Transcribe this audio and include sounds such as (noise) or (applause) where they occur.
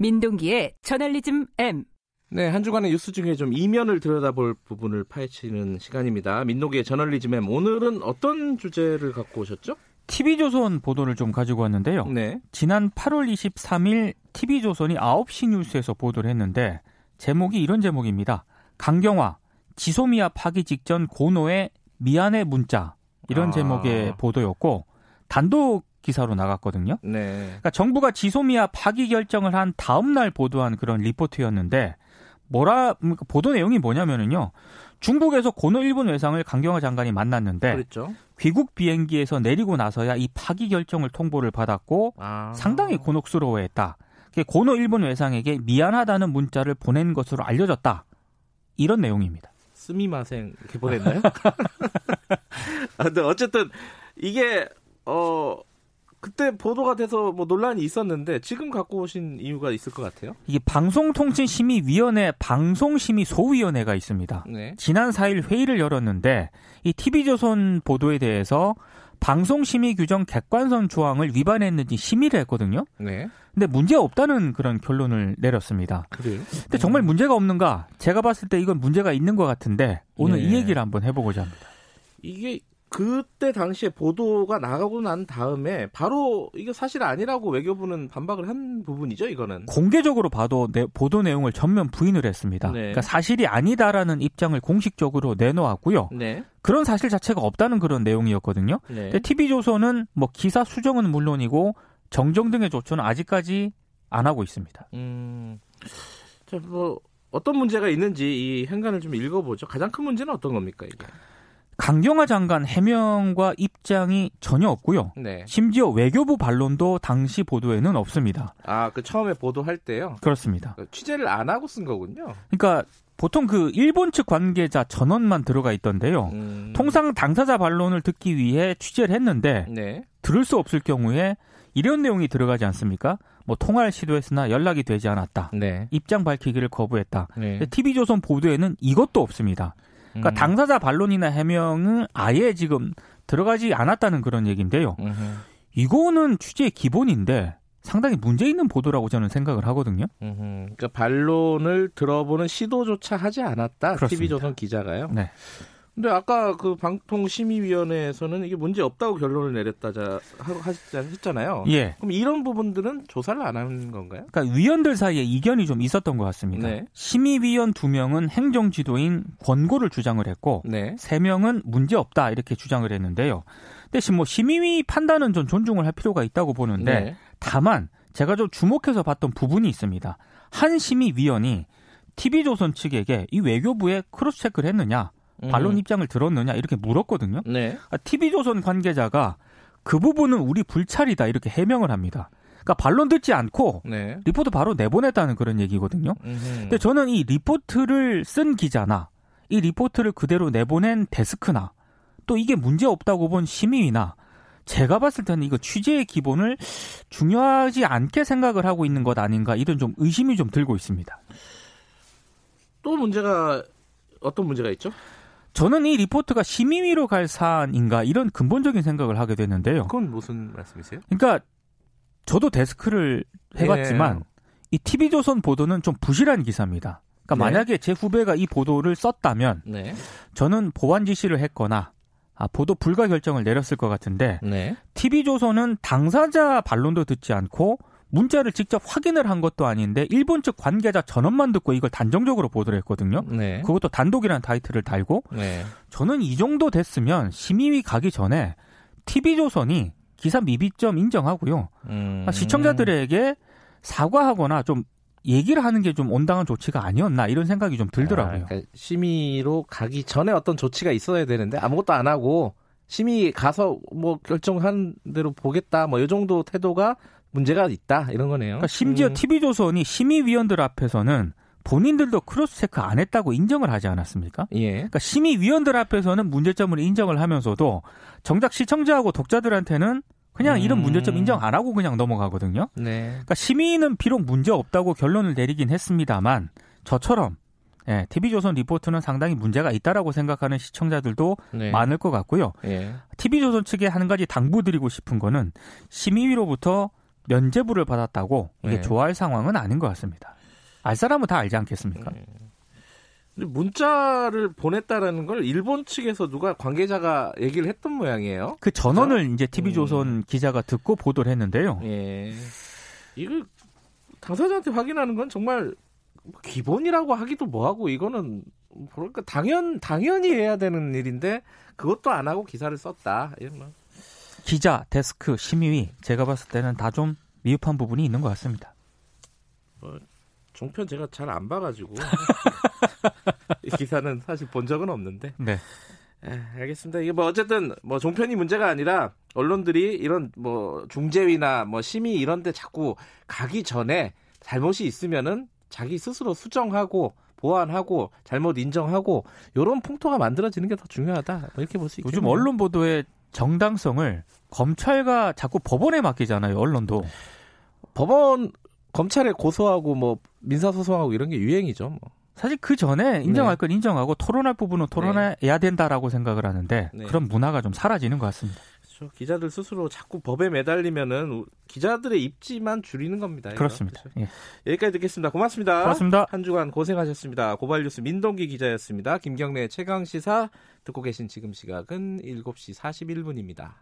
민동기의 저널리즘 M. 네, 한 주간의 뉴스 중에 좀 이면을 들여다볼 부분을 파헤치는 시간입니다. 민동기의 저널리즘 M. 오늘은 어떤 주제를 갖고 오셨죠? TV조선 보도를 좀 가지고 왔는데요. 네. 지난 8월 23일 TV조선이 9시 뉴스에서 보도를 했는데 제목이 이런 제목입니다. 강경화, 지소미아 파기 직전 고노의 미안해 문자 이런 아. 제목의 보도였고 단독 기사로 나갔거든요. 네. 그러니까 정부가 지소미아 파기 결정을 한 다음 날 보도한 그런 리포트였는데 뭐라 보도 내용이 뭐냐면은요. 중국에서 고노 일본 외상을 강경화 장관이 만났는데 그랬죠. 귀국 비행기에서 내리고 나서야 이 파기 결정을 통보를 받았고 아. 상당히 곤혹스러워했다. 고노 일본 외상에게 미안하다는 문자를 보낸 것으로 알려졌다. 이런 내용입니다. 스미마생 이렇게 보냈나요? (laughs) (laughs) 아, 근데 어쨌든 이게 어 그때 보도가 돼서 뭐 논란이 있었는데 지금 갖고 오신 이유가 있을 것 같아요. 이게 방송통신심의위원회 방송심의소위원회가 있습니다. 네. 지난 4일 회의를 열었는데 이 TV조선 보도에 대해서 방송심의 규정 객관성 조항을 위반했는지 심의를 했거든요. 네. 근데 문제 없다는 그런 결론을 내렸습니다. 그래요? 근데 정말 문제가 없는가? 제가 봤을 때 이건 문제가 있는 것 같은데 오늘 네. 이 얘기를 한번 해보고자 합니다. 이게 그때 당시에 보도가 나가고 난 다음에 바로 이게 사실 아니라고 외교부는 반박을 한 부분이죠, 이거는. 공개적으로 봐도 내- 보도 내용을 전면 부인을 했습니다. 네. 그러니까 사실이 아니다라는 입장을 공식적으로 내놓았고요. 네. 그런 사실 자체가 없다는 그런 내용이었거든요. 네. 근데 TV조선은 뭐 기사 수정은 물론이고 정정 등의 조처는 아직까지 안 하고 있습니다. 음. 자, 뭐 어떤 문제가 있는지 이 행간을 좀 읽어보죠. 가장 큰 문제는 어떤 겁니까, 이게? 강경화 장관 해명과 입장이 전혀 없고요. 네. 심지어 외교부 반론도 당시 보도에는 없습니다. 아, 그 처음에 보도할 때요. 그렇습니다. 그 취재를 안 하고 쓴 거군요. 그러니까 보통 그 일본 측 관계자 전원만 들어가 있던데요. 음. 통상 당사자 반론을 듣기 위해 취재를 했는데 네. 들을 수 없을 경우에 이런 내용이 들어가지 않습니까? 뭐 통화를 시도했으나 연락이 되지 않았다. 네. 입장 밝히기를 거부했다. 네. TV조선 보도에는 이것도 없습니다. 그러니까 음. 당사자 반론이나 해명은 아예 지금 들어가지 않았다는 그런 얘기인데요. 음흠. 이거는 취재의 기본인데 상당히 문제 있는 보도라고 저는 생각을 하거든요. 음흠. 그러니까 반론을 들어보는 시도조차 하지 않았다. 그렇습니다. TV조선 기자가요. 네. 근데 아까 그 방통심의위원회에서는 이게 문제 없다고 결론을 내렸다자 했잖아요. 예. 그럼 이런 부분들은 조사를 안 하는 건가요? 그러니까 위원들 사이에 이견이 좀 있었던 것 같습니다. 네. 심의위원 두 명은 행정지도인 권고를 주장을 했고 네. 세 명은 문제 없다 이렇게 주장을 했는데요. 대신 뭐 심의위 판단은 좀 존중을 할 필요가 있다고 보는데 네. 다만 제가 좀 주목해서 봤던 부분이 있습니다. 한 심의위원이 TV조선 측에게 이 외교부에 cross check를 했느냐, 반론 음. 입장을 들었느냐 이렇게 물었거든요. 네. 아, TV조선 관계자가 그 부분은 우리 불찰이다 이렇게 해명을 합니다. 그러니까 반론 듣지 않고 네. 리포트 바로 내보냈다는 그런 얘기거든요. 음흠. 근데 저는 이 리포트를 쓴 기자나 이 리포트를 그대로 내보낸 데스크나 또 이게 문제 없다고 본 심의위나 제가 봤을 때는 이거 취재의 기본을 중요하지 않게 생각을 하고 있는 것 아닌가 이런 좀 의심이 좀 들고 있습니다. 또 문제가 어떤 문제가 있죠? 저는 이 리포트가 심의위로 갈 사안인가 이런 근본적인 생각을 하게 되는데요. 그건 무슨 말씀이세요? 그러니까 저도 데스크를 해봤지만 이 TV조선 보도는 좀 부실한 기사입니다. 그러니까 네. 만약에 제 후배가 이 보도를 썼다면 네. 저는 보완 지시를 했거나 아, 보도 불가 결정을 내렸을 것 같은데 네. TV조선은 당사자 반론도 듣지 않고 문자를 직접 확인을 한 것도 아닌데 일본 측 관계자 전원만 듣고 이걸 단정적으로 보도를 했거든요. 네. 그것도 단독이라는 타이틀을 달고 네. 저는 이 정도 됐으면 심의위 가기 전에 TV조선이 기사 미비점 인정하고요. 음. 아, 시청자들에게 사과하거나 좀 얘기를 하는 게 좀 온당한 조치가 아니었나 이런 생각이 좀 들더라고요. 아, 그러니까 심의로 가기 전에 어떤 조치가 있어야 되는데 아무것도 안 하고 심의 가서 뭐 결정한 대로 보겠다 뭐 이 정도 태도가 문제가 있다 이런 거네요. 그러니까 심지어 음. TV조선이 심의위원들 앞에서는 본인들도 cross check 안 했다고 인정을 하지 않았습니까? 예. 그러니까 심의위원들 앞에서는 문제점을 인정을 하면서도 정작 시청자하고 독자들한테는 그냥 이런 음. 문제점 인정 안 하고 그냥 넘어가거든요. 네. 그러니까 심의는 비록 문제 없다고 결론을 내리긴 했습니다만 저처럼 예, TV조선 리포트는 상당히 문제가 있다라고 생각하는 시청자들도 네. 많을 것 같고요. 예. TV조선 측에 한 가지 당부드리고 싶은 거는 심의위로부터 면제부를 받았다고 이게 네. 좋아할 상황은 아닌 것 같습니다. 알 사람은 다 알지 않겠습니까? 네. 문자를 보냈다라는 걸 일본 측에서 누가 관계자가 얘기를 했던 모양이에요. 그 전원을 이제 음. TV조선 기자가 듣고 보도를 했는데요. 예. 이거 당사자한테 확인하는 건 정말 기본이라고 하기도 뭐하고 이거는 뭐랄까 당연 당연히 해야 되는 일인데 그것도 안 하고 기사를 썼다. 이런 뭐. 기자, 데스크, 심의위 제가 봤을 때는 다 좀 미흡한 부분이 있는 것 같습니다. 종편 제가 잘 안 봐가지고 (laughs) 이 기사는 사실 본 적은 없는데 네. 에, 알겠습니다. 이게 뭐 어쨌든 뭐 종편이 문제가 아니라 언론들이 이런 뭐 중재위나 뭐 심의 이런 데 자꾸 가기 전에 잘못이 있으면은 자기 스스로 수정하고 보완하고 잘못 인정하고 요런 풍토가 만들어지는 게 더 중요하다. 뭐 이렇게 볼 수 있겠네요. 요즘 언론 보도의 정당성을 검찰과 자꾸 법원에 맡기잖아요. 언론도. 법원 검찰에 고소하고 뭐 민사 소송하고 이런 게 유행이죠. 뭐. 사실 그 전에 인정할 네. 건 인정하고 토론할 부분은 토론해야 된다라고 생각을 하는데 네. 그런 문화가 좀 사라지는 것 같습니다. 그렇죠. 기자들 스스로 자꾸 법에 매달리면은 우- 기자들의 입지만 줄이는 겁니다. 그렇습니다. 그렇죠. 예. 여기까지 듣겠습니다. 고맙습니다. 고맙습니다. 한 주간 고생하셨습니다. 고발뉴스 민동기 기자였습니다. 김경래 최강 시사 듣고 계신 지금 시각은 7시 41분입니다.